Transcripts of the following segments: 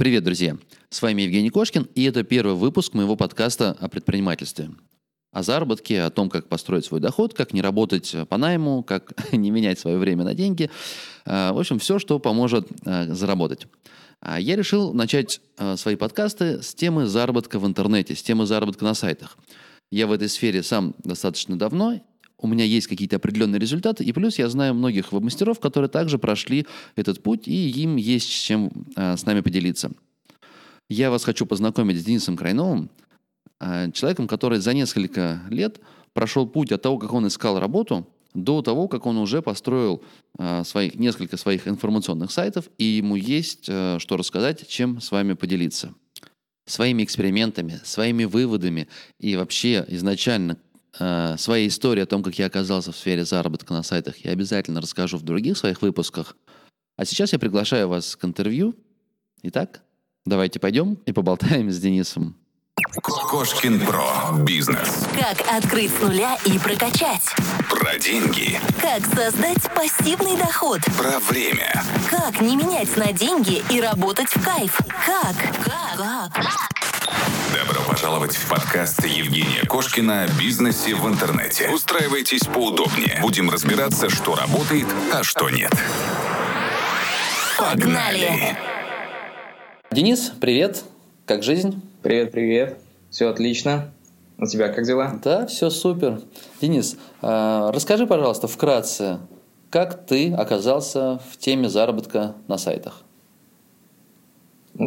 Привет, друзья! С вами Евгений Кошкин, и это первый выпуск моего подкаста о предпринимательстве. О заработке, о том, как построить свой доход, как не работать по найму, как не менять свое время на деньги. А, в общем, все, что поможет а, заработать. А я решил начать свои подкасты с темы заработка в интернете, с темы заработка на сайтах. Я в этой сфере сам достаточно давно, у меня есть какие-то определенные результаты, и плюс я знаю многих веб-мастеров, которые также прошли этот путь, и им есть чем э, с нами поделиться. Я вас хочу познакомить с Денисом Крайновым, э, человеком, который за несколько лет прошел путь от того, как он искал работу, до того, как он уже построил э, своих, несколько своих информационных сайтов, и ему есть э, что рассказать, чем с вами поделиться. Своими экспериментами, своими выводами и вообще изначально э, своей истории о том, как я оказался в сфере заработка на сайтах, я обязательно расскажу в других своих выпусках. А сейчас я приглашаю вас к интервью. Итак, давайте пойдем и поболтаем с Денисом. Кошкин Про. Бизнес. Как открыть с нуля и прокачать. Про деньги. Как создать пассивный доход. Про время. Как не менять на деньги и работать в кайф. Как? Как? Как? Добро пожаловать в подкаст Евгения Кошкина о бизнесе в интернете. Устраивайтесь поудобнее. Будем разбираться, что работает, а что нет. Погнали! Денис, привет. Как жизнь? Привет, привет. Все отлично. У тебя как дела? Да, все супер. Денис, а, расскажи, пожалуйста, вкратце, как ты оказался в теме заработка на сайтах?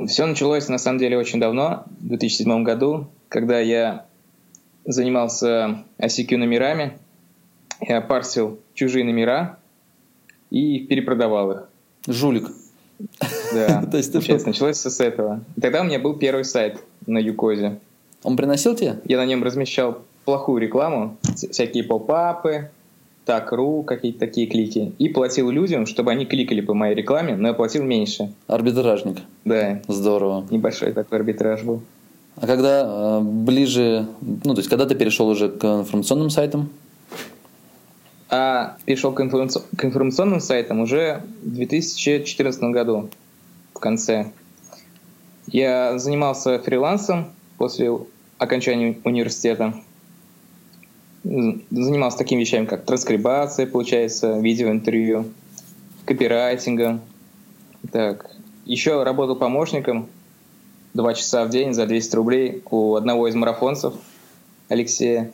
Все началось на самом деле очень давно, в 2007 году, когда я занимался ICQ номерами, я парсил чужие номера и перепродавал их. Жулик. Да, То есть получается, началось с этого. И тогда у меня был первый сайт на Юкозе. Он приносил тебе? Я на нем размещал плохую рекламу, всякие поп-апы, так.ру, какие-то такие клики, и платил людям, чтобы они кликали по моей рекламе, но я платил меньше. Арбитражник. Да. Здорово. Небольшой такой арбитраж был. А когда э, ближе, ну то есть когда ты перешел уже к информационным сайтам? А перешел к, информаци... к информационным сайтам уже в 2014 году, в конце. Я занимался фрилансом после окончания университета занимался такими вещами, как транскрибация, получается, видеоинтервью, копирайтингом. Так. Еще работал помощником два часа в день за 200 рублей у одного из марафонцев, Алексея.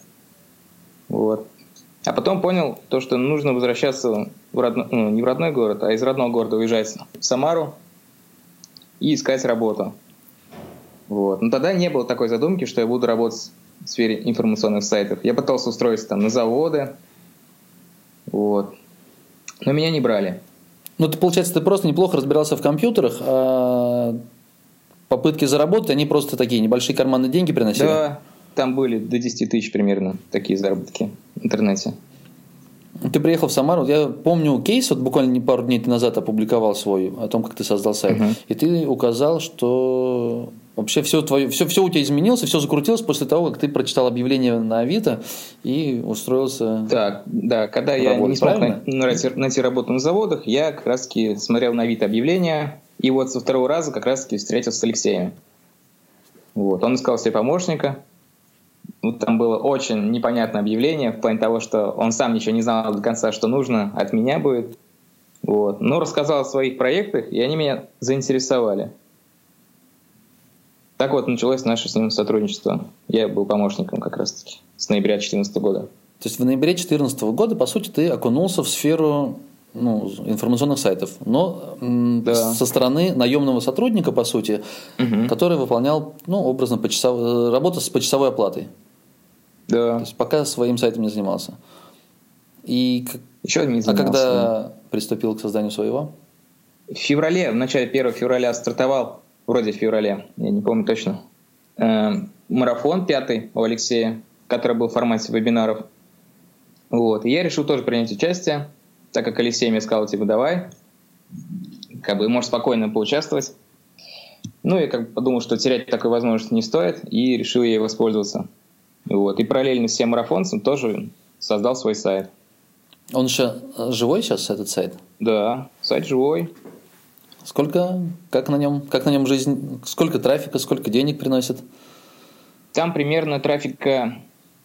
Вот. А потом понял то, что нужно возвращаться в родной, ну, не в родной город, а из родного города уезжать в Самару и искать работу. Вот. Но тогда не было такой задумки, что я буду работать в сфере информационных сайтов. Я пытался устроиться там на заводы, вот. Но меня не брали. Ну, ты, получается, ты просто неплохо разбирался в компьютерах, а попытки заработать, они просто такие небольшие карманные деньги приносили? Да, там были до 10 тысяч примерно такие заработки в интернете. Ты приехал в Самару, я помню кейс, вот буквально не пару дней назад опубликовал свой о том, как ты создал сайт, uh-huh. и ты указал, что Вообще все, твое, все, все у тебя изменилось, все закрутилось после того, как ты прочитал объявление на Авито и устроился. Так, да, когда я не смог найти, найти работу на заводах, я как раз таки смотрел на Авито объявление, и вот со второго раза как раз таки встретился с Алексеем. Вот. Он искал себе помощника. Вот там было очень непонятное объявление в плане того, что он сам ничего не знал до конца, что нужно от меня будет. Вот. Но рассказал о своих проектах, и они меня заинтересовали. Так вот началось наше с ним сотрудничество. Я был помощником как раз-таки с ноября 2014 года. То есть в ноябре 2014 года, по сути, ты окунулся в сферу ну, информационных сайтов, но да. со стороны наемного сотрудника, по сути, угу. который выполнял, ну, образно, почасов... работу с почасовой оплатой. Да. То есть пока своим сайтом не занимался. И еще не занимался. А когда приступил к созданию своего? В феврале, в начале 1 февраля стартовал вроде в феврале, я не помню точно, э, марафон пятый у Алексея, который был в формате вебинаров. Вот. И я решил тоже принять участие, так как Алексей мне сказал, типа, давай, как бы, можешь спокойно поучаствовать. Ну, я как бы подумал, что терять такой возможности не стоит, и решил ей воспользоваться. Вот. И параллельно с всем марафонцем тоже создал свой сайт. Он еще живой сейчас, этот сайт? Да, сайт живой. Сколько, как на нем, как на нем жизнь, сколько трафика, сколько денег приносит? Там примерно трафика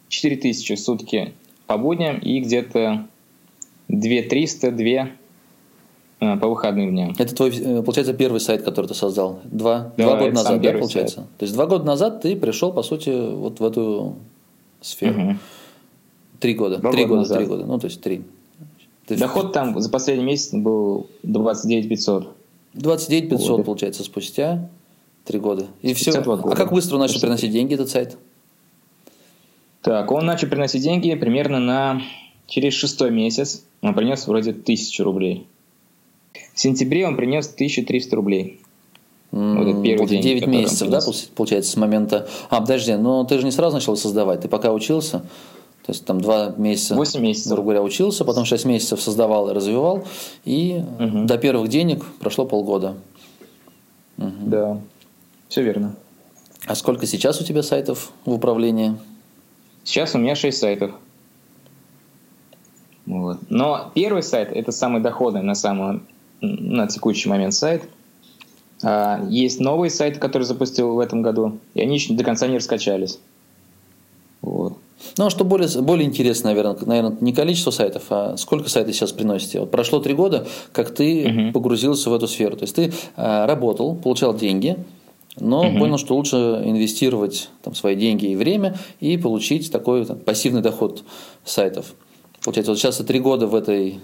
4000 в сутки по будням и где-то 2300, 2 а, по выходным дням. Это твой, э, получается, первый сайт, который ты создал. Два, да, два года назад, да, получается? Сайт. То есть два года назад ты пришел, по сути, вот в эту сферу. Угу. Три года. Два три года, назад. три года. Ну, то есть три. Ты Доход там за последний месяц был 29 500. 29 500, вот. получается, спустя три года. И все. Года. А как быстро он начал приносить деньги, этот сайт? Так, он начал приносить деньги примерно на через шестой месяц. Он принес вроде тысячу рублей. В сентябре он принес 1300 рублей. Вот это первый вот день, 9 месяцев, да, получается, с момента... А, подожди, но ты же не сразу начал создавать, ты пока учился, то есть там 2 месяца, 8 месяцев. грубо говоря, учился, потом 6 месяцев создавал и развивал, и угу. до первых денег прошло полгода. Угу. Да, все верно. А сколько сейчас у тебя сайтов в управлении? Сейчас у меня 6 сайтов. Вот. Но первый сайт – это самый доходный на самом на текущий момент сайт. А, есть новые сайты, которые запустил в этом году, и они еще до конца не раскачались. Вот. Ну, а что более, более интересно, наверное, наверное, не количество сайтов, а сколько сайтов сейчас приносите. Вот прошло три года, как ты угу. погрузился в эту сферу. То есть ты а, работал, получал деньги, но угу. понял, что лучше инвестировать там, свои деньги и время и получить такой там, пассивный доход сайтов. Получается, вот сейчас ты три года в этой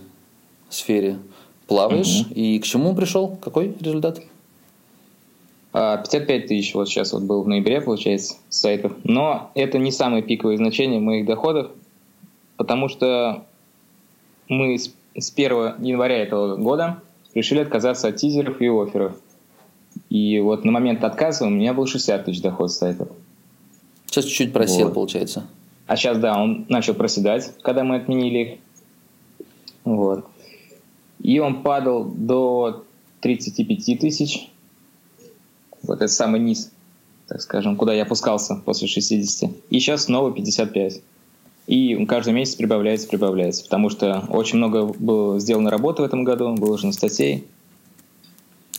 сфере плаваешь, угу. и к чему пришел? Какой результат? 55 а, тысяч вот сейчас вот был в ноябре, получается, сайтов. Но это не самые пиковые значения моих доходов, потому что мы с 1 января этого года решили отказаться от тизеров и офферов. И вот на момент отказа у меня был 60 тысяч доход с сайтов. Сейчас чуть-чуть просел, вот. получается. А сейчас, да, он начал проседать, когда мы отменили их. Вот и он падал до 35 тысяч. Вот это самый низ, так скажем, куда я опускался после 60. И сейчас снова 55. И каждый месяц прибавляется, прибавляется, потому что очень много было сделано работы в этом году, выложено статей.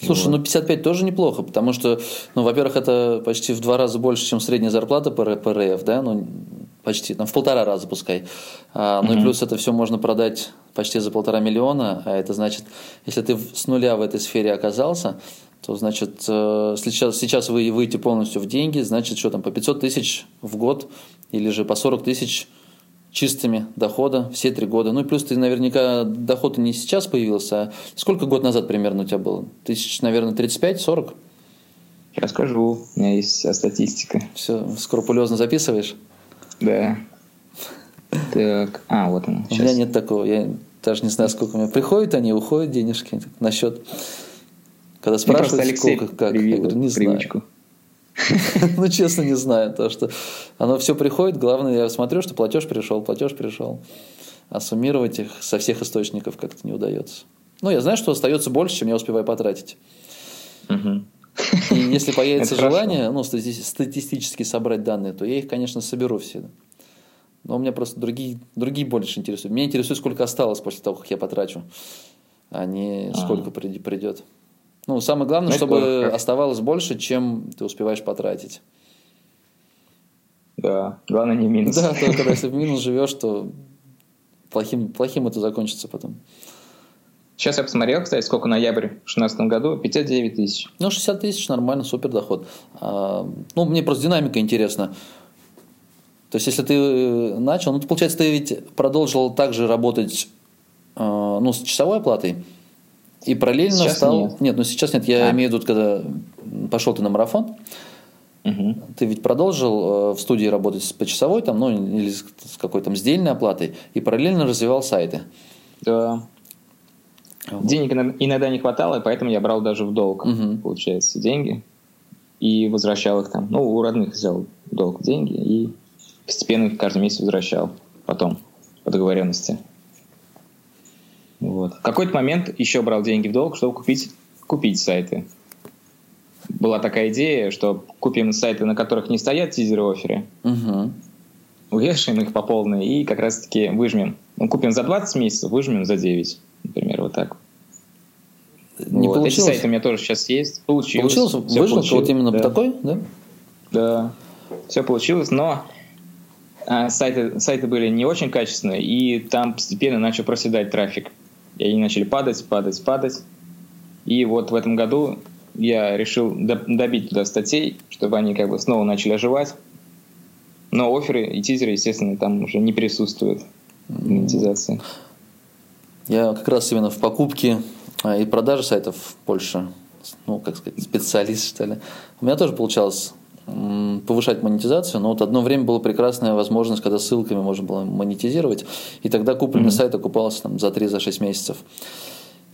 Слушай, вот. ну 55 тоже неплохо, потому что, ну, во-первых, это почти в два раза больше, чем средняя зарплата по РФ, да, ну, почти, там, в полтора раза пускай. А, ну mm-hmm. и плюс это все можно продать почти за полтора миллиона, а это значит, если ты с нуля в этой сфере оказался, то значит, э, сейчас, сейчас вы выйдете полностью в деньги, значит, что там, по 500 тысяч в год или же по 40 тысяч чистыми дохода все три года. Ну и плюс ты наверняка доход не сейчас появился, а сколько год назад примерно у тебя было? Тысяч, наверное, 35-40? Я скажу, у меня есть вся статистика. Все, скрупулезно записываешь? Да. Так, а, вот он. У меня нет такого. Я даже не знаю, сколько у меня. Приходят они, уходят денежки на счет. Когда спрашивают, сколько, как, я говорю, не знаю. Ну, честно, не знаю. То, что оно все приходит. Главное, я смотрю, что платеж пришел, платеж пришел. А суммировать их со всех источников как-то не удается. Ну, я знаю, что остается больше, чем я успеваю потратить. И если появится желание, ну, статистически собрать данные, то я их, конечно, соберу все. Но у меня просто другие, другие больше интересуют. Меня интересует, сколько осталось после того, как я потрачу, а не сколько придет. Ну, самое главное, ну, чтобы оставалось больше, чем ты успеваешь потратить. Да, главное не минус. Да, только если в минус живешь, то плохим, плохим это закончится потом. Сейчас я посмотрел, кстати, сколько ноябрь в 2016 году, 59 тысяч. Ну, 60 тысяч нормально, супер доход. А, ну, мне просто динамика интересна. То есть, если ты э, начал, ну, получается, ты ведь продолжил также работать э, ну, с часовой оплатой и параллельно сейчас стал... Нет. нет, ну сейчас нет, я а. имею в виду, когда пошел ты на марафон, угу. ты ведь продолжил э, в студии работать по часовой, там, ну, или с какой-то там сдельной оплатой, и параллельно развивал сайты. Да. Вот. Денег иногда не хватало, и поэтому я брал даже в долг, угу. получается, деньги. И возвращал их там. Ну, у родных взял долг деньги и постепенно их каждый месяц возвращал потом по договоренности. Вот. В какой-то момент еще брал деньги в долг, чтобы купить, купить сайты. Была такая идея, что купим сайты, на которых не стоят тизеры-оферы, угу. увешаем их по полной и как раз-таки выжмем. Ну, купим за 20 месяцев, выжмем за 9, например, вот так. Не вот. получилось? Эти сайты у меня тоже сейчас есть. Получилось. Получилось? Всё Выжил получилось. вот именно да. такой, да? Да, все получилось, но а, сайты, сайты были не очень качественные, и там постепенно начал проседать трафик. И они начали падать, падать, падать. И вот в этом году я решил до- добить туда статей, чтобы они как бы снова начали оживать. Но оферы и тизеры, естественно, там уже не присутствуют в монетизации. Я как раз именно в покупке а, и продаже сайтов больше, ну, как сказать, специалист, что ли. У меня тоже получалось повышать монетизацию, но вот одно время была прекрасная возможность, когда ссылками можно было монетизировать, и тогда купленный сайт окупался там, за 3-6 месяцев.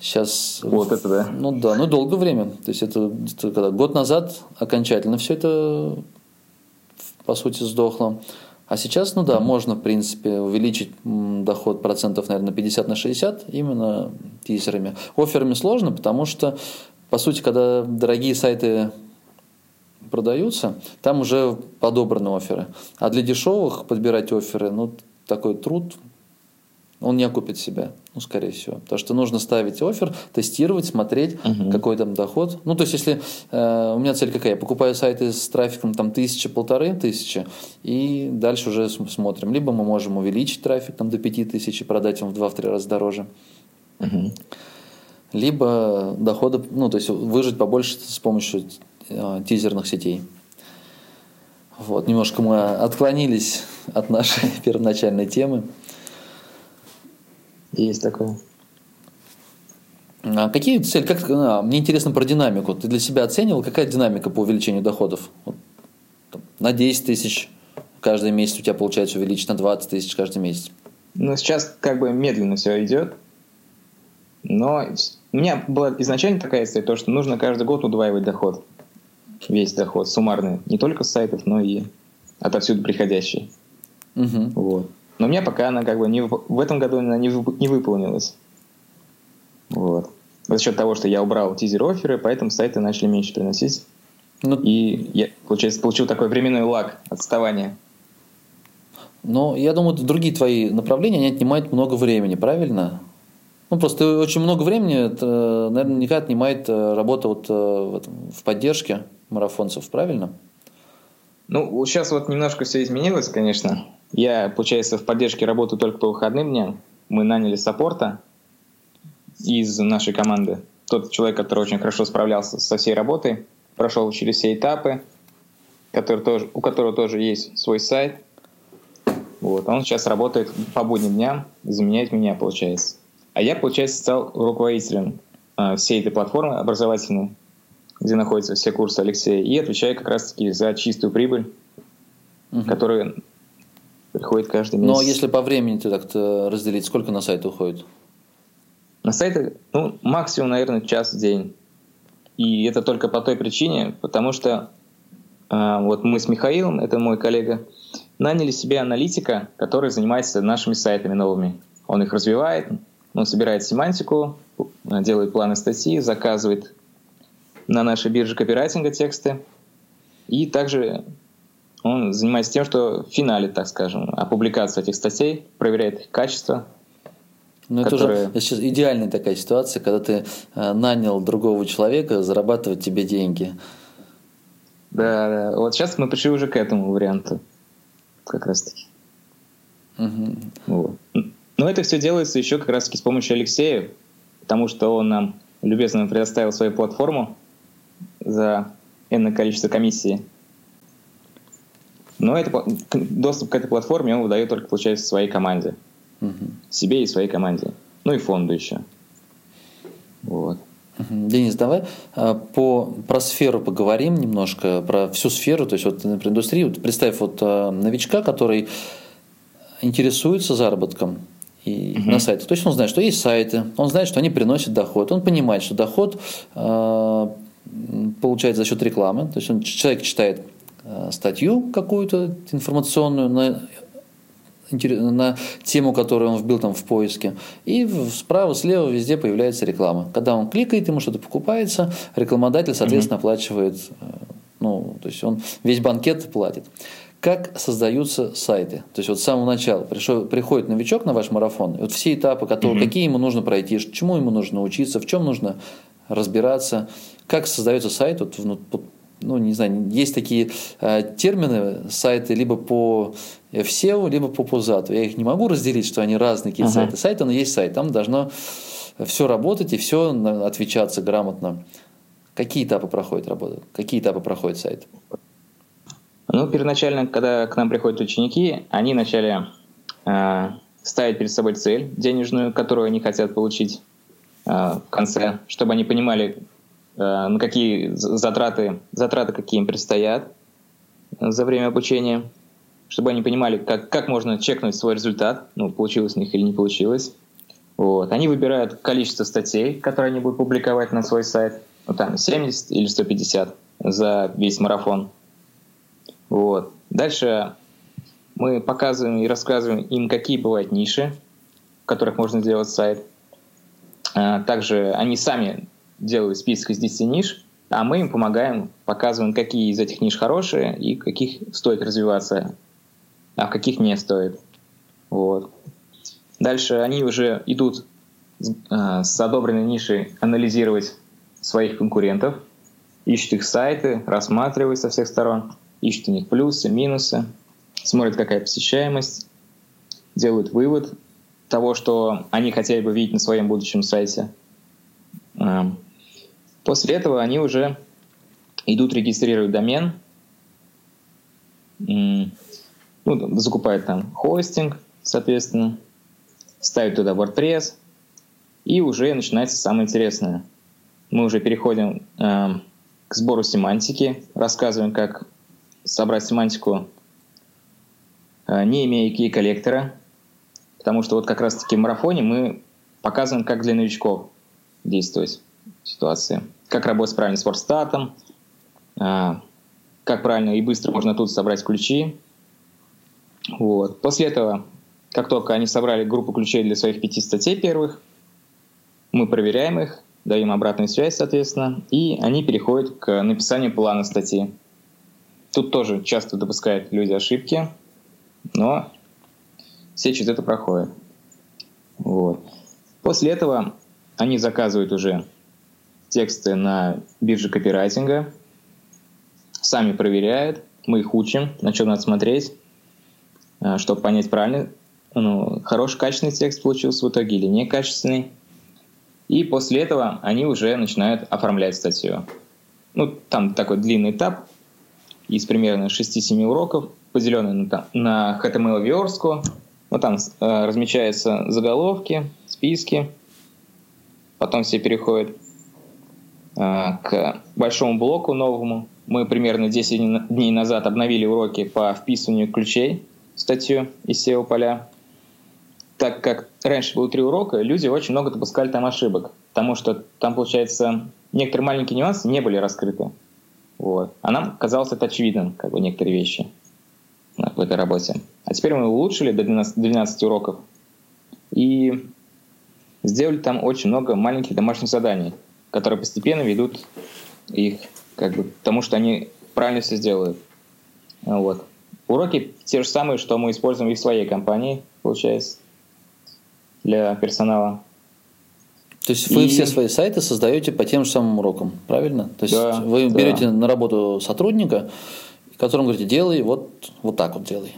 Сейчас... Вот это да. Ну да, ну долгое время. То есть это, это когда год назад окончательно все это по сути сдохло. А сейчас, ну да, можно, в принципе, увеличить доход процентов, наверное, 50 на 60 именно тизерами. Офферами сложно, потому что, по сути, когда дорогие сайты продаются, там уже подобраны оферы. А для дешевых подбирать оферы, ну, такой труд, он не окупит себя, ну, скорее всего. Потому что нужно ставить офер, тестировать, смотреть, какой там доход. Ну, то есть, если э, у меня цель какая? Я покупаю сайты с трафиком там тысяча, полторы тысячи, и дальше уже см- смотрим. Либо мы можем увеличить трафик там до пяти тысяч и продать его в два-три раза дороже. Либо доходы, ну, то есть выжить побольше с помощью э, тизерных сетей. Вот, немножко мы отклонились от нашей первоначальной темы. Есть такое. А какие цели? Как, а, мне интересно про динамику. Ты для себя оценивал, какая динамика по увеличению доходов? Вот, там, на 10 тысяч каждый месяц у тебя получается увеличить, на 20 тысяч каждый месяц. Ну, сейчас как бы медленно все идет. Но у меня была изначально такая цель, то, что нужно каждый год удваивать доход. Весь доход, суммарный. Не только с сайтов, но и отовсюду приходящий. Мгм. Вот. Но у меня пока она как бы не, в этом году она не, не выполнилась. Вот. За счет того, что я убрал тизер-оферы, поэтому сайты начали меньше приносить. Ну, И я, получается, получил такой временной лаг отставания. Но я думаю, другие твои направления, они отнимают много времени, правильно? Ну, просто очень много времени, это, наверняка отнимает э, работа вот э, в, этом, в поддержке марафонцев, правильно? Ну, сейчас вот немножко все изменилось, конечно. Я, получается, в поддержке работаю только по выходным дням. Мы наняли саппорта из нашей команды. Тот человек, который очень хорошо справлялся со всей работой, прошел через все этапы, который тоже, у которого тоже есть свой сайт. Вот. Он сейчас работает по будним дням, заменяет меня, получается. А я, получается, стал руководителем э, всей этой платформы образовательной, где находятся все курсы Алексея, и отвечаю как раз-таки за чистую прибыль, которая приходит каждый месяц. Но если по времени ты так-то разделить, сколько на сайт уходит? На сайте, ну, максимум, наверное, час в день. И это только по той причине, потому что э, вот мы с Михаилом, это мой коллега, наняли себе аналитика, который занимается нашими сайтами новыми. Он их развивает, он собирает семантику, делает планы статьи, заказывает на нашей бирже копирайтинга тексты. И также он занимается тем, что финалит, так скажем, опубликацию этих статей, проверяет их качество, Ну, это уже сейчас идеальная такая ситуация, когда ты э, нанял другого человека зарабатывать тебе деньги. Да, да. Вот сейчас мы пришли уже к этому варианту. Как раз таки. Мгм. Вот. Но это все делается еще как раз таки с помощью Алексея, потому что он нам любезно предоставил свою платформу за энное количество комиссии. Но это, доступ к этой платформе он выдает только, получается, своей команде. Мгм. Себе и своей команде. Ну и фонду еще. Вот. Денис, давай а, по, про сферу поговорим немножко, про всю сферу, то есть вот, например, индустрию. Вот представь вот а, новичка, который интересуется заработком и на сайтах. То есть он знает, что есть сайты, он знает, что они приносят доход, он понимает, что доход м, получается за счет рекламы. То есть он, человек читает статью какую-то информационную на на тему, которую он вбил там в поиске. И справа, слева везде появляется реклама. Когда он кликает, ему что-то покупается, рекламодатель, соответственно, оплачивает, э, ну, то есть он весь банкет платит. Как создаются сайты? То есть вот с самого начала пришел, приходит новичок на ваш марафон, и вот все этапы, которые, какие ему нужно пройти, чему ему нужно учиться, в чем нужно разбираться, как создается сайт, вот, ну, не знаю, есть такие э, термины, сайты либо по SEO, либо по PUZAT. Я их не могу разделить, что они разные какие-то uh-huh. сайты. Сайт, он есть сайт, там должно все работать и все отвечаться грамотно. Какие этапы проходит работа? Какие этапы проходит сайт? Ну, первоначально, когда к нам приходят ученики, они вначале э, ставят перед собой цель денежную, которую они хотят получить э, в конце, чтобы они понимали, на какие затраты, затраты какие им предстоят за время обучения, чтобы они понимали, как, как можно чекнуть свой результат, ну, получилось у них или не получилось. Вот. Они выбирают количество статей, которые они будут публиковать на свой сайт, ну, там 70 или 150 за весь марафон. Вот. Дальше мы показываем и рассказываем им, какие бывают ниши, в которых можно сделать сайт. А, также они сами делают список из 10 ниш, а мы им помогаем, показываем, какие из этих ниш хорошие и каких стоит развиваться, а в каких не стоит. Вот. Дальше они уже идут а, с одобренной нишей анализировать своих конкурентов, ищут их сайты, рассматривают со всех сторон – ищут у них плюсы, минусы, смотрят, какая посещаемость, делают вывод того, что они хотели бы видеть на своем будущем сайте. После этого они уже идут регистрировать домен, ну, закупают там хостинг, соответственно, ставят туда WordPress, и уже начинается самое интересное. Мы уже переходим э, к сбору семантики, рассказываем, как собрать семантику, э, не имея key коллектора, потому что вот как раз-таки в марафоне мы показываем, как для новичков действовать ситуации, как работать правильно с форстатом, э, как правильно и быстро можно тут собрать ключи. Вот. После этого, как только они собрали группу ключей для своих пяти статей первых, мы проверяем их, даем обратную связь, соответственно, и они переходят к написанию плана статьи. Тут тоже часто допускают люди ошибки, но все через это проходят. Вот. После этого они заказывают уже тексты на бирже копирайтинга, сами проверяют, мы их учим, на что надо смотреть, а, чтобы понять правильно, ну, хороший качественный текст получился в итоге или некачественный. И после этого они уже начинают оформлять статью. Ну, там такой длинный этап, из примерно 6-7 уроков, поделенный на, на HTML верстку. Вот там э, размечаются заголовки, списки. Потом все переходят э, к большому блоку новому. Мы примерно 10 дней назад обновили уроки по вписыванию ключей в статью из SEO-поля. Так как раньше было три урока, люди очень много допускали там ошибок, потому что там, получается, некоторые маленькие нюансы не были раскрыты. Вот. А нам казалось это очевидным, как бы некоторые вещи в этой работе. А теперь мы улучшили до 12, 12 уроков и сделали там очень много маленьких домашних заданий, которые постепенно ведут их как бы, к тому, что они правильно все сделают. Вот. Уроки те же самые, что мы используем и в своей компании, получается, для персонала. То есть вы и... все свои сайты создаете по тем же самым урокам, правильно? То есть да, вы да. берете на работу сотрудника, которому говорите, делай вот, вот так вот делай.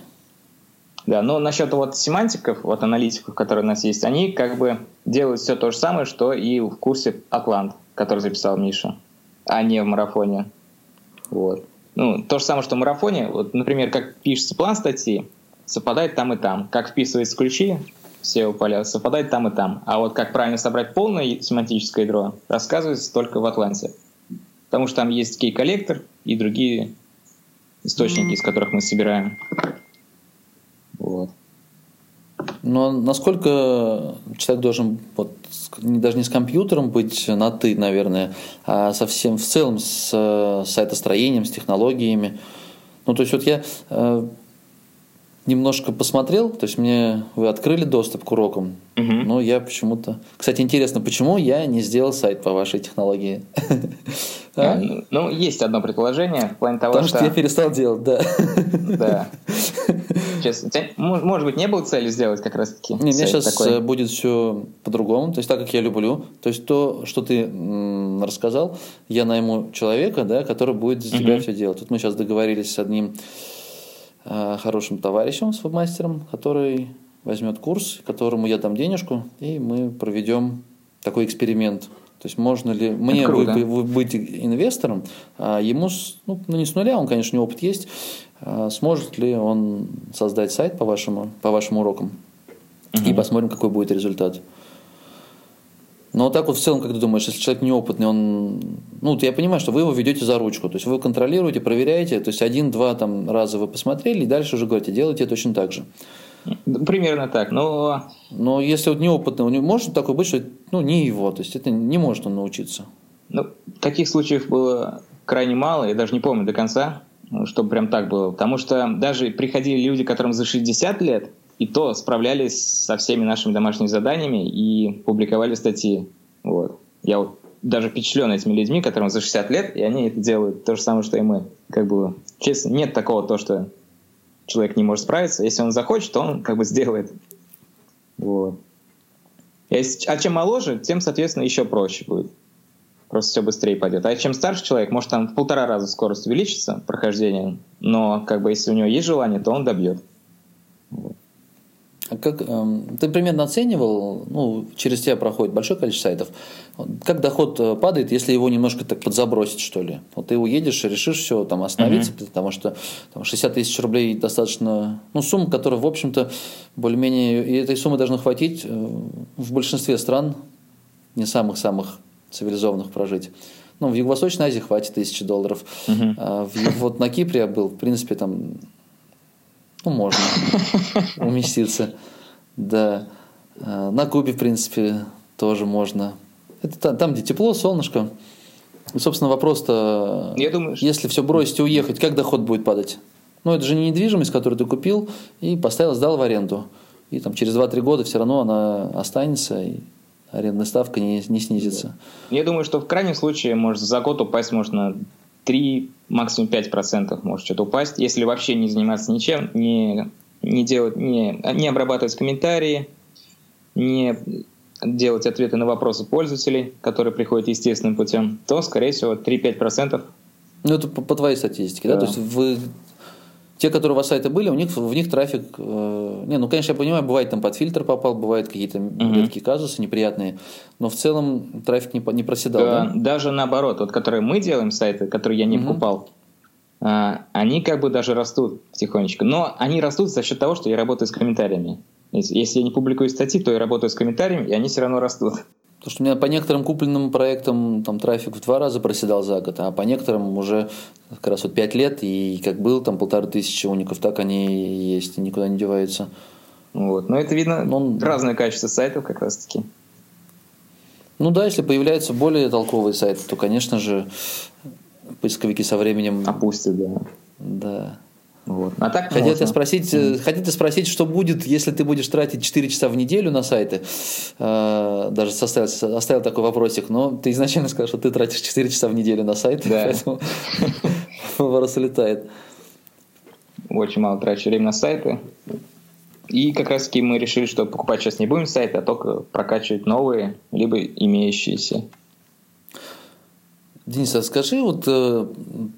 Да, но насчет вот семантиков, вот аналитиков, которые у нас есть, они как бы делают все то же самое, что и в курсе Атлант, который записал Миша, а не в марафоне. Вот. Ну, то же самое, что в марафоне, вот, например, как пишется план статьи, совпадает там и там. Как вписываются ключи, SEO поля совпадает там и там. А вот как правильно собрать полное семантическое ядро, рассказывается только в Атланте. Потому что там есть кей-коллектор и другие источники, из которых мы собираем. Но насколько человек должен вот, даже не с компьютером быть на «ты», наверное, а совсем в целом с, сайтостроением, с технологиями. Ну, то есть вот я э, немножко посмотрел, то есть мне вы открыли доступ к урокам, угу. но я почему-то... Кстати, интересно, почему я не сделал сайт по вашей технологии? А? Ну, есть одно предположение в плане того, Потому что... я перестал делать, да. Да. Честно, может быть, не было цели сделать как раз-таки Не, сайт сейчас такой? э, будет все по-другому, то есть так, как я люблю. То есть то, что ты м, рассказал, я найму человека, да, который будет за тебя Мгм. все делать. Вот мы сейчас договорились с одним э, хорошим товарищем, с вебмастером, который возьмет курс, которому я дам денежку, и мы проведем такой эксперимент. То есть можно ли мне вы- вы- быть инвестором, а ему, ну, ну, не с нуля, он, конечно, у него опыт есть, а сможет ли он создать сайт по, вашему, по вашим урокам, и посмотрим, какой будет результат. Но вот так вот в целом, как ты думаешь, если человек неопытный, он, ну, вот я понимаю, что вы его ведете за ручку, то есть вы контролируете, проверяете, то есть один-два там раза вы посмотрели, и дальше уже говорите, делайте точно так же. Примерно так. Но Но если вот неопытный, у него может такое быть, что ну, не его, то есть это не может он научиться. ну, таких случаев было крайне мало, я даже не помню до конца, чтобы прям так было. Потому что даже приходили люди, которым за 60 лет, и то справлялись со всеми нашими домашними заданиями и публиковали статьи. Вот. Я вот даже впечатлен этими людьми, которым за 60 лет, и они это делают то же самое, что и мы. Как бы, честно, нет такого то, что человек не может справиться. Если он захочет, то он как бы сделает. Вот. А чем моложе, тем, соответственно, еще проще будет. Просто все быстрее пойдет. А чем старше человек, может там в полтора раза скорость увеличится прохождения, но как бы если у него есть желание, то он добьет. Как, эм, ты примерно оценивал, ну, через тебя проходит большое количество сайтов, как доход э, падает, если его немножко так подзабросить, что ли? Вот ты уедешь, решишь все, там, остановиться, потому что там, 60 тысяч рублей достаточно, ну, сумма, которая, в общем-то, более-менее, и этой суммы должно хватить э, в большинстве стран, не самых-самых цивилизованных прожить. Ну, в Юго-Восточной Азии хватит тысячи долларов. А в- вот на Кипре я был, в принципе, там ну, можно уместиться. Да. А, На Кубе, в принципе, тоже можно. Это та- там, где тепло, солнышко. И, собственно, вопрос-то, Я думаю, что- если все бросить и уехать, как доход будет падать? Ну, это же не недвижимость, которую ты купил и поставил, сдал в аренду. И там через 2-3 года все равно она останется, и арендная ставка не, не снизится. Я думаю, что в крайнем случае может за год упасть может на 3, максимум 5% может что-то упасть, если вообще не заниматься ничем, не, не делать, не, не обрабатывать комментарии, не делать ответы на вопросы пользователей, которые приходят естественным путем, то, скорее всего, 3-5% Ну, это по, по твоей статистике, да? Да. То есть вы те, которые у вас сайты были, у них в них трафик. э, не, ну, конечно, я понимаю, бывает там под фильтр попал, бывают какие-то редкие казусы неприятные, но в целом трафик не, не проседал, Да, да? Даже наоборот, вот которые мы делаем сайты, которые я не Мгм. покупал, а, они как бы даже растут потихонечку. Но они растут за счет того, что я работаю с комментариями. Если я не публикую статьи, то я работаю с комментариями, и они все равно растут. Потому что у меня по некоторым купленным проектам там трафик в два раза проседал за год, а по некоторым уже как раз вот пять лет, и как был там полторы тысячи уников, так они и есть, и никуда не деваются. Вот. Но это видно Ну, разное качество сайтов как раз-таки. Ну да, если появляются более толковые сайты, то, конечно же, поисковики со временем... Опустят, да. Да. Вот. А так Хотите можно. спросить, э, хотите спросить, что будет, если ты будешь тратить 4 часа в неделю на сайты? Э, Даже составил, оставил такой вопросик, но ты изначально сказал, что ты тратишь 4 часа в неделю на сайты, Да. поэтому вопрос улетает. Очень мало трачу время на сайты. И как раз таки мы решили, что покупать сейчас не будем сайты, а только прокачивать новые, либо имеющиеся. Денис, а скажи вот э,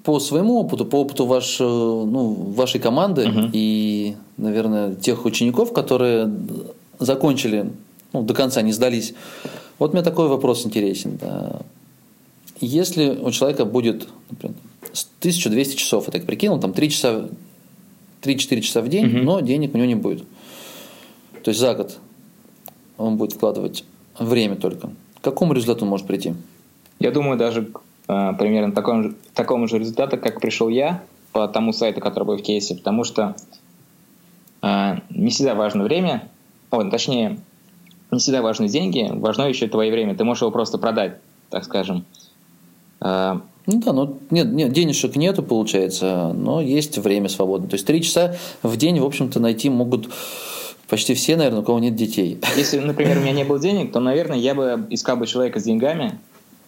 по своему опыту, по опыту ваш, э, ну, вашей команды и, наверное, тех учеников, которые закончили, ну, до конца не сдались. Вот мне такой вопрос интересен. да. Если у человека будет, например, с 1200 часов, я так прикинул, там 3 часа, 3-4 часа в день, но денег у него не будет. То есть за год он будет вкладывать время только. К какому результату он может прийти? Я думаю, даже примерно такому же, такому же результату, как пришел я по тому сайту, который был в кейсе, потому что э, не всегда важно время, о, точнее, не всегда важны деньги, важно еще твое время. Ты можешь его просто продать, так скажем. Э, Ну да, но нет, нет, денежек нету, получается, но есть время свободное. То есть три часа в день, в общем-то, найти могут почти все, наверное, у кого нет детей. Если, например, у меня не было денег, то, наверное, я бы искал бы человека с деньгами,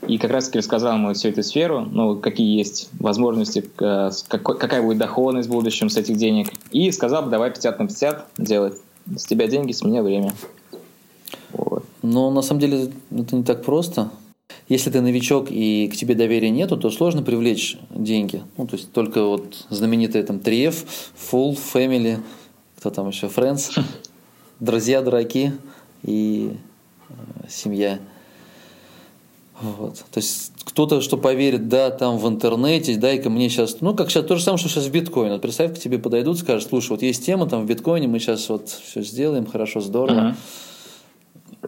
и как раз таки рассказал ему всю эту сферу, ну, какие есть возможности, какой, какая будет доходность в будущем с этих денег. И сказал, давай 50 на 50 делать. С тебя деньги, с меня время. Вот. Но на самом деле это не так просто. Если ты новичок и к тебе доверия нету, то сложно привлечь деньги. Ну, то есть только вот знаменитые там 3F, Full, Family, кто там еще, Friends, друзья, дураки и э, семья. Вот. То есть кто-то, что поверит, да, там в интернете, дай-ка мне сейчас, ну, как сейчас, то же самое, что сейчас в биткоин. Вот представь, к тебе подойдут, скажут, слушай, вот есть тема там в биткоине, мы сейчас вот все сделаем, хорошо, здорово.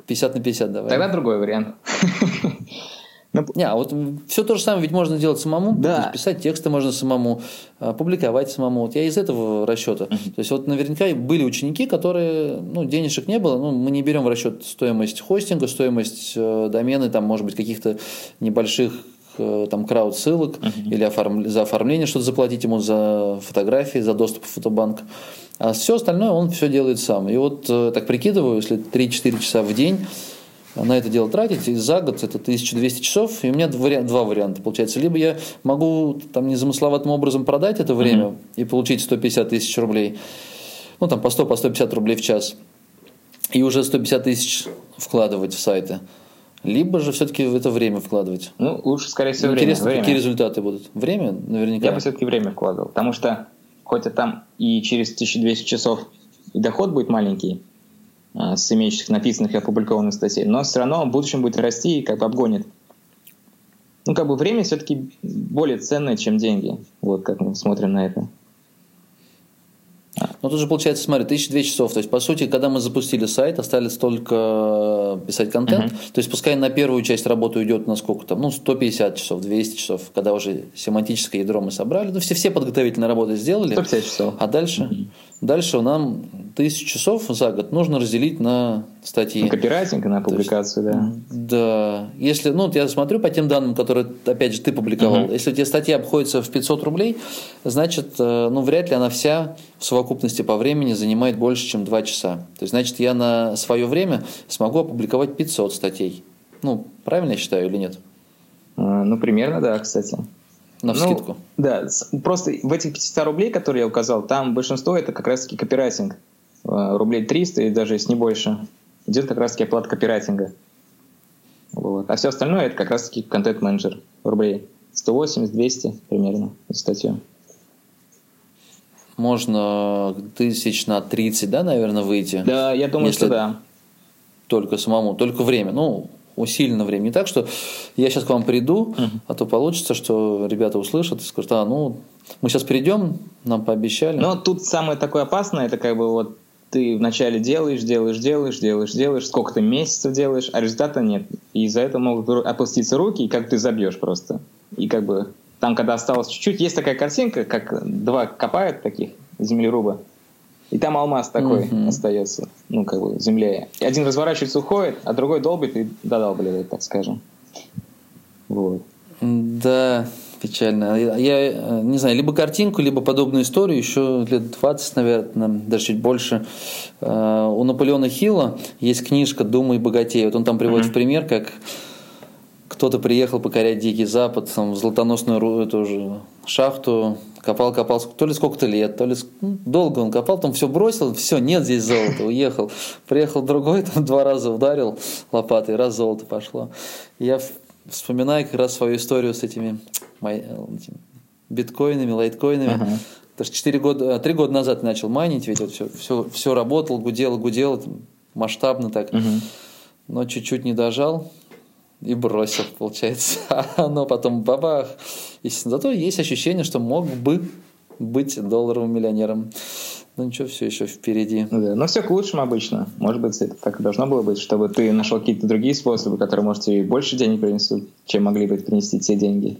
50 на 50 давай. Тогда другой вариант. Ну, Не, а вот все то же самое ведь можно делать самому. Да. Писать тексты можно самому, а, публиковать самому. Вот я из этого расчета. То есть вот наверняка были ученики, которые, ну, денежек не было, ну, мы не берем в расчет стоимость хостинга, стоимость э, домена, там, может быть, каких-то небольших э, там крауд ссылок uh-huh. или оформ... за оформление что-то заплатить ему за фотографии, за доступ в фотобанк. А все остальное он все делает сам. И вот э, так прикидываю, если 3-4 часа в день на это дело тратить, и за год это 1200 часов, и у меня два варианта получается. Либо я могу там незамысловатым образом продать это время mm-hmm. и получить 150 тысяч рублей, ну там по 100, по 150 рублей в час, и уже 150 тысяч вкладывать в сайты. Либо же все-таки в это время вкладывать. Ну, лучше, скорее всего, Интересно, время. какие результаты будут? Время, наверняка. Я бы все-таки время вкладывал. Потому что хоть и там и через 1200 часов и доход будет маленький, с имеющих написанных и опубликованных статей, но все равно в будущем будет расти и как бы обгонит. Ну, как бы время все-таки более ценное, чем деньги. Вот как мы смотрим на это. Ну, тут же получается, смотри, 1200 часов. То есть, по сути, когда мы запустили сайт, остались только писать контент. Uh-huh. То есть, пускай на первую часть работы уйдет на сколько там, ну, 150 часов, 200 часов, когда уже семантическое ядро мы собрали. Ну, все, все подготовительные работы сделали. 150 часов. А дальше? Uh-huh. Дальше нам тысячу часов за год нужно разделить на статьи. На копирайтинг и на публикацию, есть, да. Да. Если, ну, вот я смотрю по тем данным, которые, опять же, ты публиковал. Uh-huh. Если у тебя статья обходится в 500 рублей, значит, э, ну, вряд ли она вся в совокупности по времени занимает больше, чем 2 часа. То есть, значит, я на свое время смогу опубликовать 500 статей. Ну, правильно я считаю или нет? А, ну, примерно, да, кстати. На ну, вскидку? Да, просто в этих 500 рублей, которые я указал, там большинство это как раз-таки копирайтинг. А, рублей 300 и даже если не больше. Идет как раз-таки оплата копирайтинга. Вот. А все остальное это как раз-таки контент-менеджер. Рублей 180-200 примерно за статью можно тысяч на 30, да, наверное, выйти? Да, я думаю, что да. Только самому, только время. Ну, усиленно время. Не так, что я сейчас к вам приду, uh-huh. а то получится, что ребята услышат и скажут, а, ну, мы сейчас придем, нам пообещали. Но тут самое такое опасное, это как бы вот ты вначале делаешь, делаешь, делаешь, делаешь, делаешь, сколько ты месяцев делаешь, а результата нет. И из-за этого могут опуститься руки, и как ты забьешь просто. И как бы там, когда осталось чуть-чуть, есть такая картинка, как два копают таких землеруба, и там алмаз такой mm-hmm. остается, ну, как бы, в земле. И один разворачивается, уходит, а другой долбит и додалбливает, так скажем. Вот. Да, печально. Я, я не знаю, либо картинку, либо подобную историю еще лет 20, наверное, даже чуть больше. Э, у Наполеона Хилла есть книжка «Думай богатей». Вот он там приводит mm-hmm. в пример, как кто-то приехал покорять Дикий Запад, там, в золотоносную эту же шахту, копал, копал, то ли сколько-то лет, то ли ну, долго он копал, там все бросил, все, нет здесь золота, уехал. Приехал другой, там два раза ударил лопатой, раз золото пошло. я вспоминаю как раз свою историю с этими, этими биткоинами, лайткоинами. Uh-huh. Потому что 4 года, 3 года назад начал майнить, ведь вот все, все, все работал, гудел, гудел, масштабно так. Uh-huh. Но чуть-чуть не дожал, и бросил, получается. А оно потом бабах. И зато есть ощущение, что мог бы быть долларовым миллионером. Но ничего, все еще впереди. Да, но все к лучшему обычно. Может быть, это так и должно было быть, чтобы ты нашел какие-то другие способы, которые, может, тебе больше денег принесут, чем могли бы принести те деньги.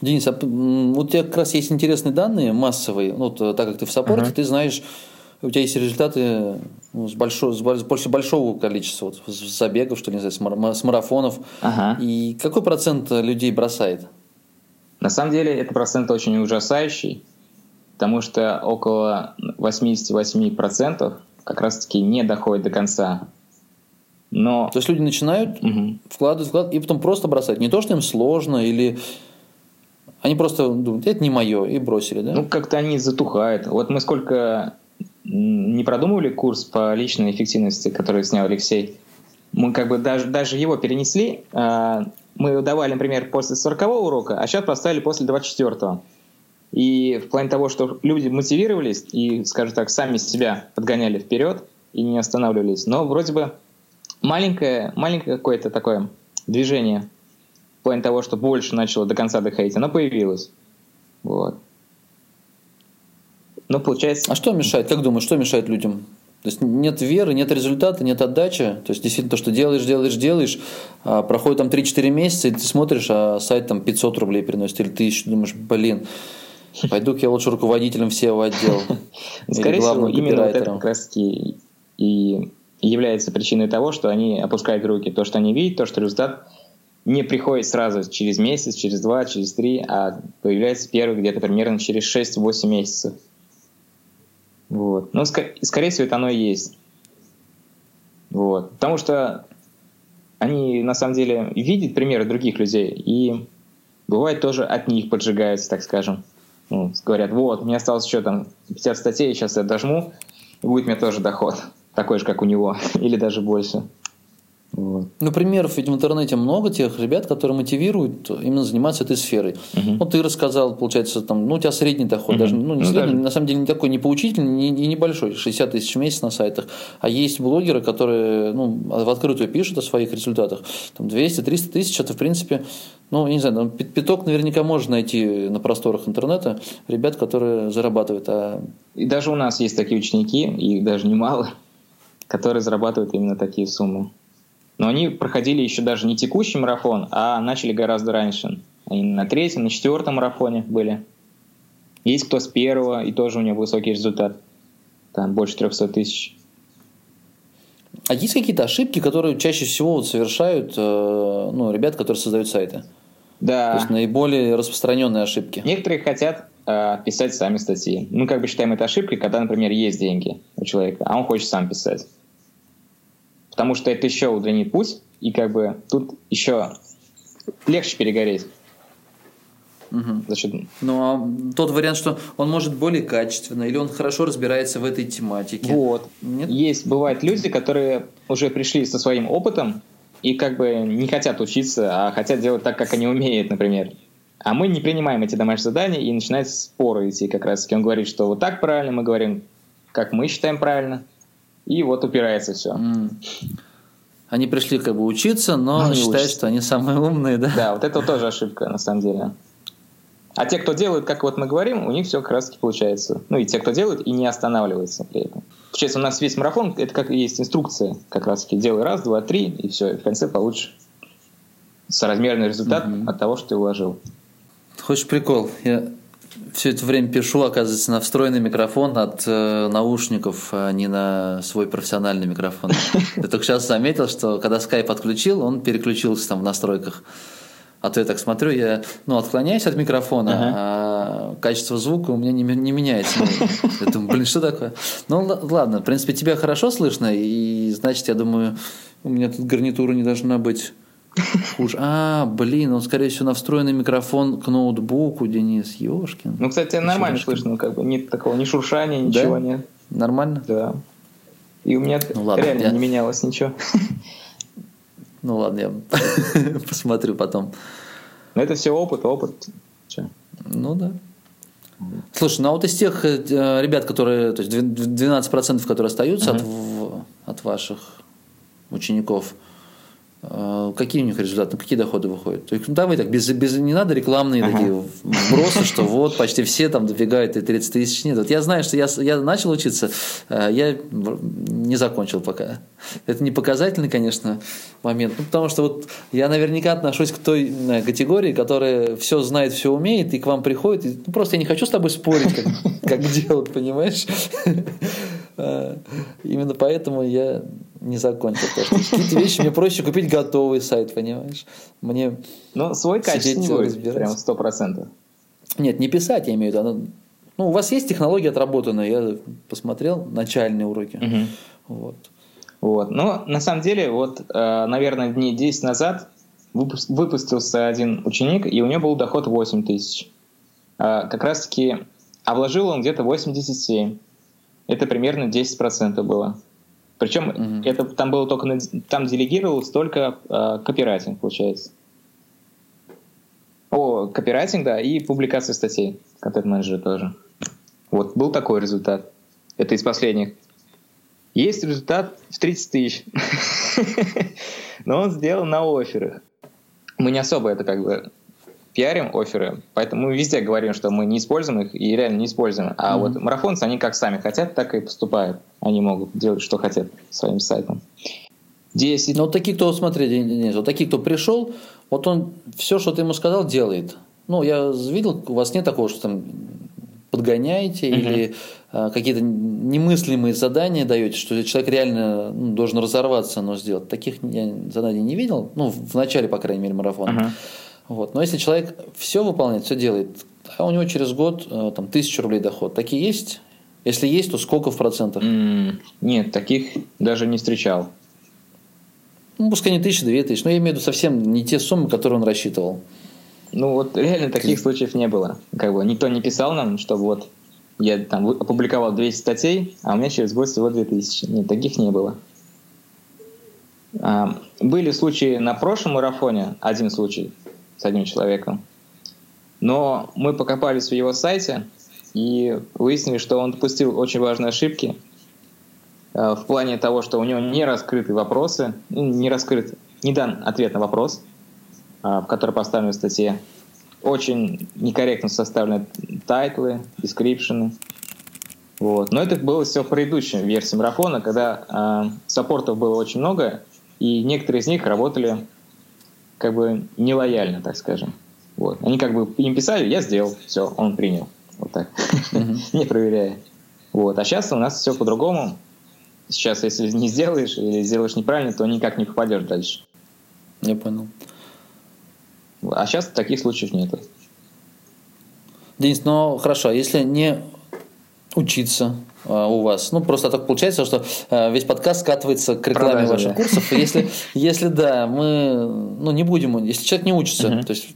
Денис, а вот у тебя как раз есть интересные данные массовые. Ну, так как ты в саппорте, uh-huh. ты знаешь у тебя есть результаты ну, с, большого, с больше большого количества вот, забегов, что ли, не знаю, с марафонов. Ага. И какой процент людей бросает? На самом деле, это процент очень ужасающий, потому что около 88% как раз-таки не доходит до конца. Но... То есть люди начинают угу. вкладывать, вкладывать, и потом просто бросать. Не то, что им сложно, или они просто думают, это не мое, и бросили, да? Ну, как-то они затухают. Вот мы сколько не продумывали курс по личной эффективности, который снял Алексей. Мы как бы даже, даже его перенесли. А, мы давали, например, после 40 урока, а сейчас поставили после 24-го. И в плане того, что люди мотивировались и, скажем так, сами себя подгоняли вперед и не останавливались. Но вроде бы маленькое, маленькое какое-то такое движение в плане того, что больше начало до конца доходить, оно появилось. Вот. Ну, получается... А что мешает? Как думаешь, что мешает людям? То есть нет веры, нет результата, нет отдачи. То есть действительно то, что делаешь, делаешь, делаешь, а проходит там 3-4 месяца, и ты смотришь, а сайт там 500 рублей приносит, или ты еще думаешь, блин, пойду-ка я лучше руководителем всего отдела. Скорее всего, именно вот это как раз и является причиной того, что они опускают руки. То, что они видят, то, что результат не приходит сразу через месяц, через два, через три, а появляется первый где-то примерно через 6-8 месяцев. Вот. Но, ск- скорее всего, это оно и есть. Вот. Потому что они, на самом деле, видят примеры других людей, и бывает тоже от них поджигаются, так скажем. Ну, говорят, вот, мне осталось еще там 50 статей, сейчас я дожму, и будет мне тоже доход, такой же, как у него, или даже больше. Вот. Ну, примеров ведь в интернете много тех ребят, которые мотивируют именно заниматься этой сферой. Угу. Вот ты рассказал, получается, там, ну, у тебя средний доход, угу. даже, ну, не ну, средний, даже... на самом деле не такой, не поучительный, не небольшой, 60 тысяч в месяц на сайтах. А есть блогеры, которые, ну, в открытую пишут о своих результатах. Там 200-300 тысяч, это, в принципе, ну, не знаю, пяток наверняка можно найти на просторах интернета ребят, которые зарабатывают. А... И даже у нас есть такие ученики, их даже немало, которые зарабатывают именно такие суммы. Но они проходили еще даже не текущий марафон, а начали гораздо раньше. Они на третьем, на четвертом марафоне были. Есть кто с первого, и тоже у него высокий результат. Там больше 300 тысяч. А есть какие-то ошибки, которые чаще всего вот совершают э, ну, ребят, которые создают сайты? Да. То есть наиболее распространенные ошибки. Некоторые хотят э, писать сами статьи. Мы как бы считаем это ошибкой, когда, например, есть деньги у человека, а он хочет сам писать потому что это еще удлинит путь, и как бы тут еще легче перегореть. Угу. За счет... Ну, а тот вариант, что он может более качественно, или он хорошо разбирается в этой тематике. Вот. Нет? Есть, бывают люди, которые уже пришли со своим опытом и как бы не хотят учиться, а хотят делать так, как они умеют, например. А мы не принимаем эти домашние задания, и начинаются споры идти как раз. Он говорит, что вот так правильно, мы говорим, как мы считаем правильно. И вот упирается все. Mm. Они пришли как бы учиться, но, но считают, учатся. что они самые умные, да? Да, вот это тоже ошибка на самом деле. А те, кто делают, как вот мы говорим, у них все как раз таки получается. Ну и те, кто делают, и не останавливается при этом. Получается, у нас весь марафон, это как есть инструкция, как раз таки делай раз, два, три, и все, и в конце получишь соразмерный результат mm-hmm. от того, что ты вложил. Хочешь прикол? Я все это время пишу, оказывается, на встроенный микрофон от э, наушников, а не на свой профессиональный микрофон. Я только сейчас заметил, что когда скайп отключил, он переключился там в настройках. А то я так смотрю, я ну, отклоняюсь от микрофона, uh-huh. а качество звука у меня не, не меняется. Я думаю, блин, что такое? Ну ладно, в принципе, тебя хорошо слышно, и значит, я думаю, у меня тут гарнитура не должна быть Хуже. А, блин, он, скорее всего, на встроенный микрофон к ноутбуку, Денис, Ёшкин. Ну, кстати, нормально Ёшкин. слышно, как бы нет такого ни шуршания, ничего да? нет. Нормально? Да. И у меня ну, ладно, реально я... не менялось ничего. Ну ладно, я посмотрю потом. Но это все опыт, опыт. Че? Ну да. Слушай, ну а вот из тех э, ребят, которые, то есть 12%, которые остаются uh-huh. от, от ваших учеников, какие у них результаты, какие доходы выходят? То есть, ну, давай так, без, без, не надо рекламные ага. такие вбросы, что вот почти все там добегают и 30 тысяч. Нет, вот я знаю, что я, я начал учиться, а, я не закончил пока. Это не показательный, конечно, момент, ну, потому что вот я наверняка отношусь к той э, категории, которая все знает, все умеет, и к вам приходит, и, ну, просто я не хочу с тобой спорить, как, как делать, понимаешь? Именно поэтому я не закончил. Какие-то вещи мне проще купить готовый сайт, понимаешь? Мне Ну, свой качественный будет, прям сто процентов. Нет, не писать, я имею в виду. Ну, у вас есть технология отработанная, я посмотрел начальные уроки. Угу. Вот. Вот. Но на самом деле, вот, э, наверное, дней 10 назад выпустился один ученик, и у него был доход 8 тысяч. Э, как раз-таки, а вложил он где-то 87. Это примерно 10% было. Причем угу. это там было только на, там делегировалось только э, копирайтинг, получается. О, копирайтинг, да, и публикация статей, контент-менеджера тоже. Вот, был такой результат. Это из последних. Есть результат в 30 тысяч. Но он сделан на офферах. Мы не особо это как бы пиарим оферы, поэтому мы везде говорим, что мы не используем их и реально не используем. А mm-hmm. вот марафонцы, они как сами хотят, так и поступают. Они могут делать, что хотят своим сайтом. 10. Ну, вот такие, кто, смотри, Денис, вот такие, кто пришел, вот он все, что ты ему сказал, делает. Ну, я видел, у вас нет такого, что там подгоняете угу. или а, какие-то немыслимые задания даете, что человек реально ну, должен разорваться, но сделать. Таких я заданий не видел, ну, в начале, по крайней мере, марафона. Угу. Вот. Но если человек все выполняет, все делает, а у него через год э, там, тысячу рублей доход, такие есть? Если есть, то сколько в процентах? Mm, нет, таких даже не встречал. Ну, пускай не тысяча, две тысячи. Но я имею в виду совсем не те суммы, которые он рассчитывал. Ну вот реально таких случаев не было. Как бы никто не писал нам, что вот я там опубликовал 200 статей, а у меня через год всего 2000. Нет, таких не было. А, были случаи на прошлом марафоне, один случай с одним человеком, но мы покопались в его сайте и выяснили, что он допустил очень важные ошибки а, в плане того, что у него не раскрыты вопросы, ну, не раскрыт, не дан ответ на вопрос, а, в который поставлен в статье. Очень некорректно составлены тайтлы, дескрипшены. Вот. Но это было все в предыдущей версии марафона, когда э, саппортов было очень много, и некоторые из них работали как бы нелояльно, так скажем. Вот. Они как бы им писали, я сделал, все, он принял. Вот так. Не проверяя. Вот. А сейчас у нас все по-другому. Сейчас, если не сделаешь или сделаешь неправильно, то никак не попадешь дальше. Я понял. А сейчас таких случаев нет. Денис, ну хорошо, а если не учиться э, у вас. Ну, просто так получается, что э, весь подкаст скатывается к рекламе Продажи, ваших да. курсов. И если, если да, мы ну, не будем, если человек не учится, uh-huh. то есть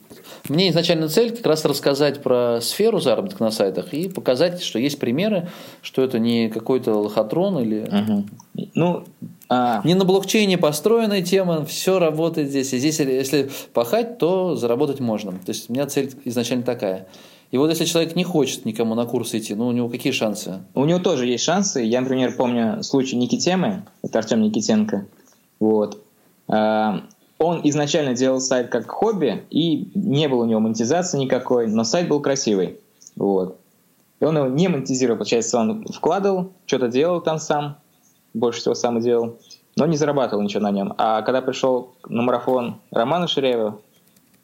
мне изначально цель как раз рассказать про сферу заработка на сайтах и показать, что есть примеры, что это не какой-то лохотрон или угу. ну, а... не на блокчейне построенная тема, все работает здесь. И здесь, если пахать, то заработать можно. То есть у меня цель изначально такая. И вот если человек не хочет никому на курс идти, ну у него какие шансы? У него тоже есть шансы. Я, например, помню случай Никитемы, это Артем Никитенко. Вот. А, он изначально делал сайт как хобби, и не было у него монетизации никакой, но сайт был красивый. Вот. И он его не монетизировал, получается, он вкладывал, что-то делал там сам, больше всего сам и делал, но не зарабатывал ничего на нем. А когда пришел на марафон Романа Ширяева,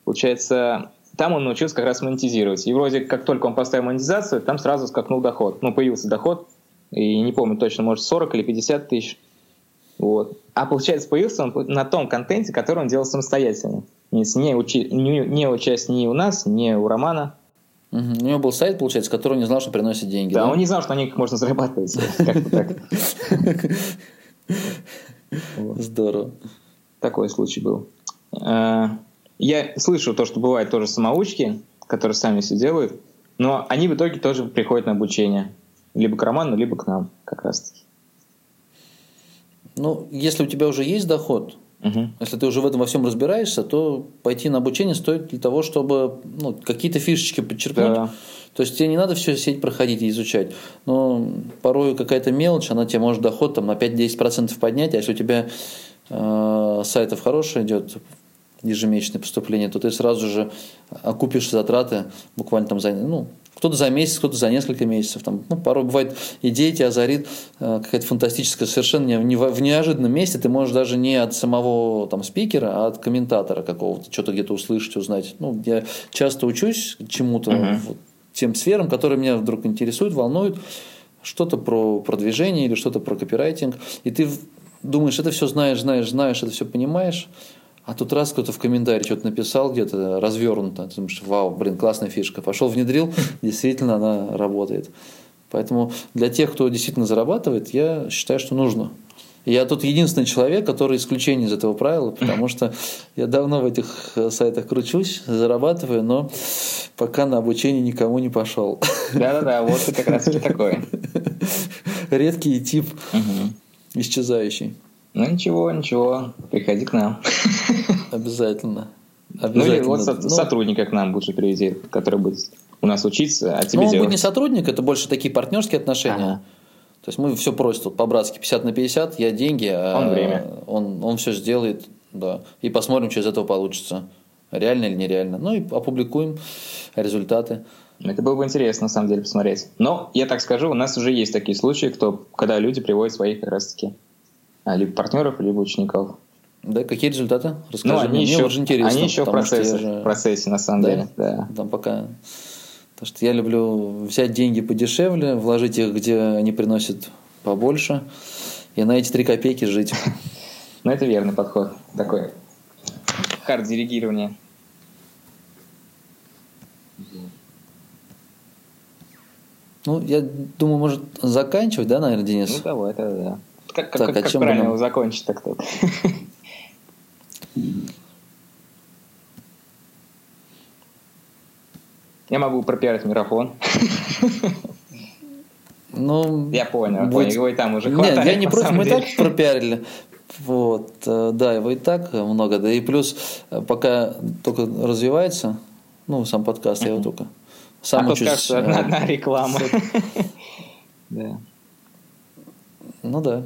получается, там он научился как раз монетизировать. И вроде как только он поставил монетизацию, там сразу скакнул доход. Ну, появился доход, и не помню точно, может, 40 или 50 тысяч. Вот. А получается, появился он на том контенте, который он делал самостоятельно. Не, учи, не, не участь ни у нас, ни у Романа. Угу. У него был сайт, получается, который не знал, что приносит деньги. Да, да? он не знал, что на них можно зарабатывать. Здорово. Такой случай был. Я слышу то, что бывает тоже самоучки, которые сами все делают, но они в итоге тоже приходят на обучение. Либо к Роману, либо к нам как раз-таки. Ну, если у тебя уже есть доход, угу. если ты уже в этом во всем разбираешься, то пойти на обучение стоит для того, чтобы ну, какие-то фишечки подчеркнуть. Да. То есть тебе не надо всю сеть проходить и изучать. Но порой какая-то мелочь, она тебе может доход там, на 5-10% поднять, а если у тебя э, сайтов хороший идет, ежемесячное поступление, то ты сразу же окупишь затраты буквально там за, ну, кто-то за месяц, кто-то за несколько месяцев. Там, ну, порой бывает идея тебя озарит э, какая-то фантастическая, совершенно не, не, в неожиданном месте. Ты можешь даже не от самого там, спикера, а от комментатора какого-то, что-то где-то услышать, узнать. Ну, я часто учусь чему-то, uh-huh. вот, тем сферам, которые меня вдруг интересуют, волнуют. Что-то про продвижение или что-то про копирайтинг. И ты думаешь, это все знаешь, знаешь, знаешь, это все понимаешь. А тут раз кто-то в комментарии что-то написал где-то развернуто. Ты думаешь, вау, блин, классная фишка. Пошел, внедрил, действительно она работает. Поэтому для тех, кто действительно зарабатывает, я считаю, что нужно Я тут единственный человек, который исключение из этого правила, потому что я давно в этих э, сайтах кручусь, зарабатываю, но пока на обучение никому не пошел. Да-да-да, вот ты как раз таки такой. Редкий тип, исчезающий. Ну ничего, ничего, приходи к нам. Обязательно. Ну или вот ну, сотрудника к нам лучше привези, который будет у нас учиться, а тебе Ну он будет не сотрудник, это больше такие партнерские отношения. Ага. То есть мы все просим тут по-братски 50 на 50, я деньги, а он время. Он, он все сделает, да. И посмотрим, что из этого получится. Реально или нереально. Ну и опубликуем результаты. Это было бы интересно, на самом деле, посмотреть. Но, я так скажу, у нас уже есть такие случаи, кто, когда люди приводят своих как раз-таки а, либо партнеров, либо учеников. Да, какие результаты? Расскажи ну, они мне, еще, мне уже интересно. Они еще в процессе, же... в процессе, на самом да? деле. Да. Там пока Потому что я люблю взять деньги подешевле, вложить их, где они приносят побольше, и на эти три копейки жить. Ну, это верный подход. Такой хард-диригирование. Ну, я думаю, может заканчивать, да, наверное, Денис? Ну, давай, это да. Как, так, как, а как правильно будем... закончить так тут? Я могу пропиарить микрофон. Ну, я понял, будет... понял. Его и там уже хватает. Нет, я не против, мы так пропиарили. Вот, э, да, его и так много. Да и плюс, э, пока только развивается, ну, сам подкаст, я его только сам а учусь. кажется, одна, одна реклама. Да. Ну да.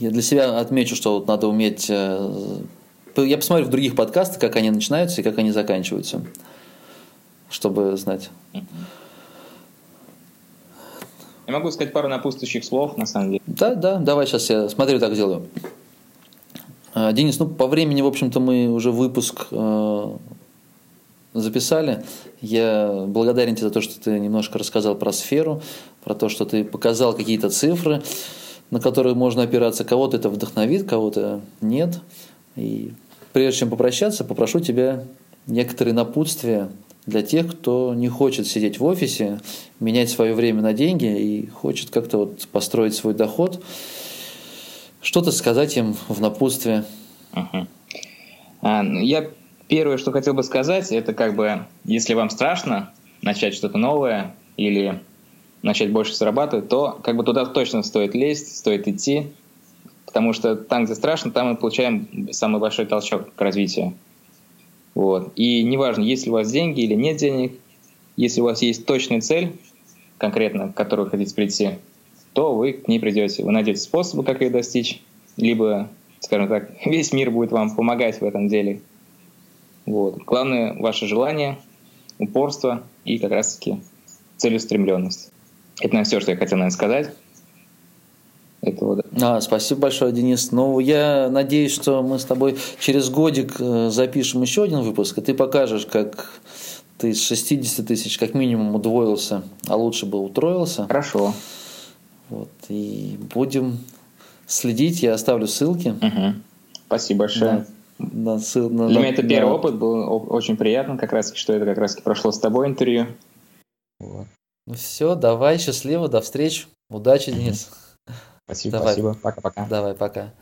Я для себя отмечу, что вот надо уметь э, я посмотрю в других подкастах, как они начинаются и как они заканчиваются, чтобы знать. Я могу сказать пару напутствующих слов, на самом деле. Да, да, давай сейчас я смотрю, так сделаю. А, Денис, ну по времени, в общем-то, мы уже выпуск э, записали. Я благодарен тебе за то, что ты немножко рассказал про сферу, про то, что ты показал какие-то цифры, на которые можно опираться. Кого-то это вдохновит, кого-то нет. И прежде чем попрощаться, попрошу тебя некоторые напутствия для тех, кто не хочет сидеть в офисе, менять свое время на деньги и хочет как-то вот построить свой доход. Что-то сказать им в напутствие. Uh-huh. А, ну, я первое, что хотел бы сказать, это как бы, если вам страшно начать что-то новое или начать больше зарабатывать, то как бы туда точно стоит лезть, стоит идти, Потому что там, где страшно, там мы получаем самый большой толчок к развитию. Вот. И неважно, есть ли у вас деньги или нет денег, если у вас есть точная цель, конкретно, к которой вы хотите прийти, то вы к ней придете. Вы найдете способы, как ее достичь, либо, скажем так, весь мир будет вам помогать в этом деле. Вот. Главное — ваше желание, упорство и как раз-таки целеустремленность. Это, наверное, все, что я хотел, наверное, сказать этого. Да. А, спасибо большое, Денис. Ну, я надеюсь, что мы с тобой через годик э, запишем еще один выпуск, и ты покажешь, как ты с 60 тысяч как минимум удвоился, а лучше бы утроился. Хорошо. Вот, и будем следить, я оставлю ссылки. Угу. Спасибо большое. Да. На, ссыл, Для на, меня это первый да. опыт, был очень приятно, как раз что это как раз прошло с тобой интервью. Вот. Ну все, давай, счастливо, до встречи. Удачи, Денис. Спасибо, Давай. спасибо. Пока-пока. Давай, пока.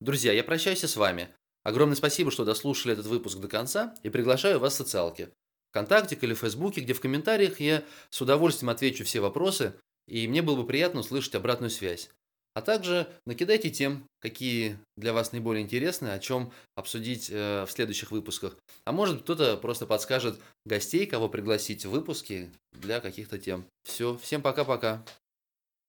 Друзья, я прощаюсь с вами. Огромное спасибо, что дослушали этот выпуск до конца и приглашаю вас в социалки. ВКонтакте или в Фейсбуке, где в комментариях я с удовольствием отвечу все вопросы, и мне было бы приятно услышать обратную связь. А также накидайте тем, какие для вас наиболее интересны, о чем обсудить э, в следующих выпусках. А может кто-то просто подскажет гостей, кого пригласить в выпуски для каких-то тем. Все, всем пока-пока.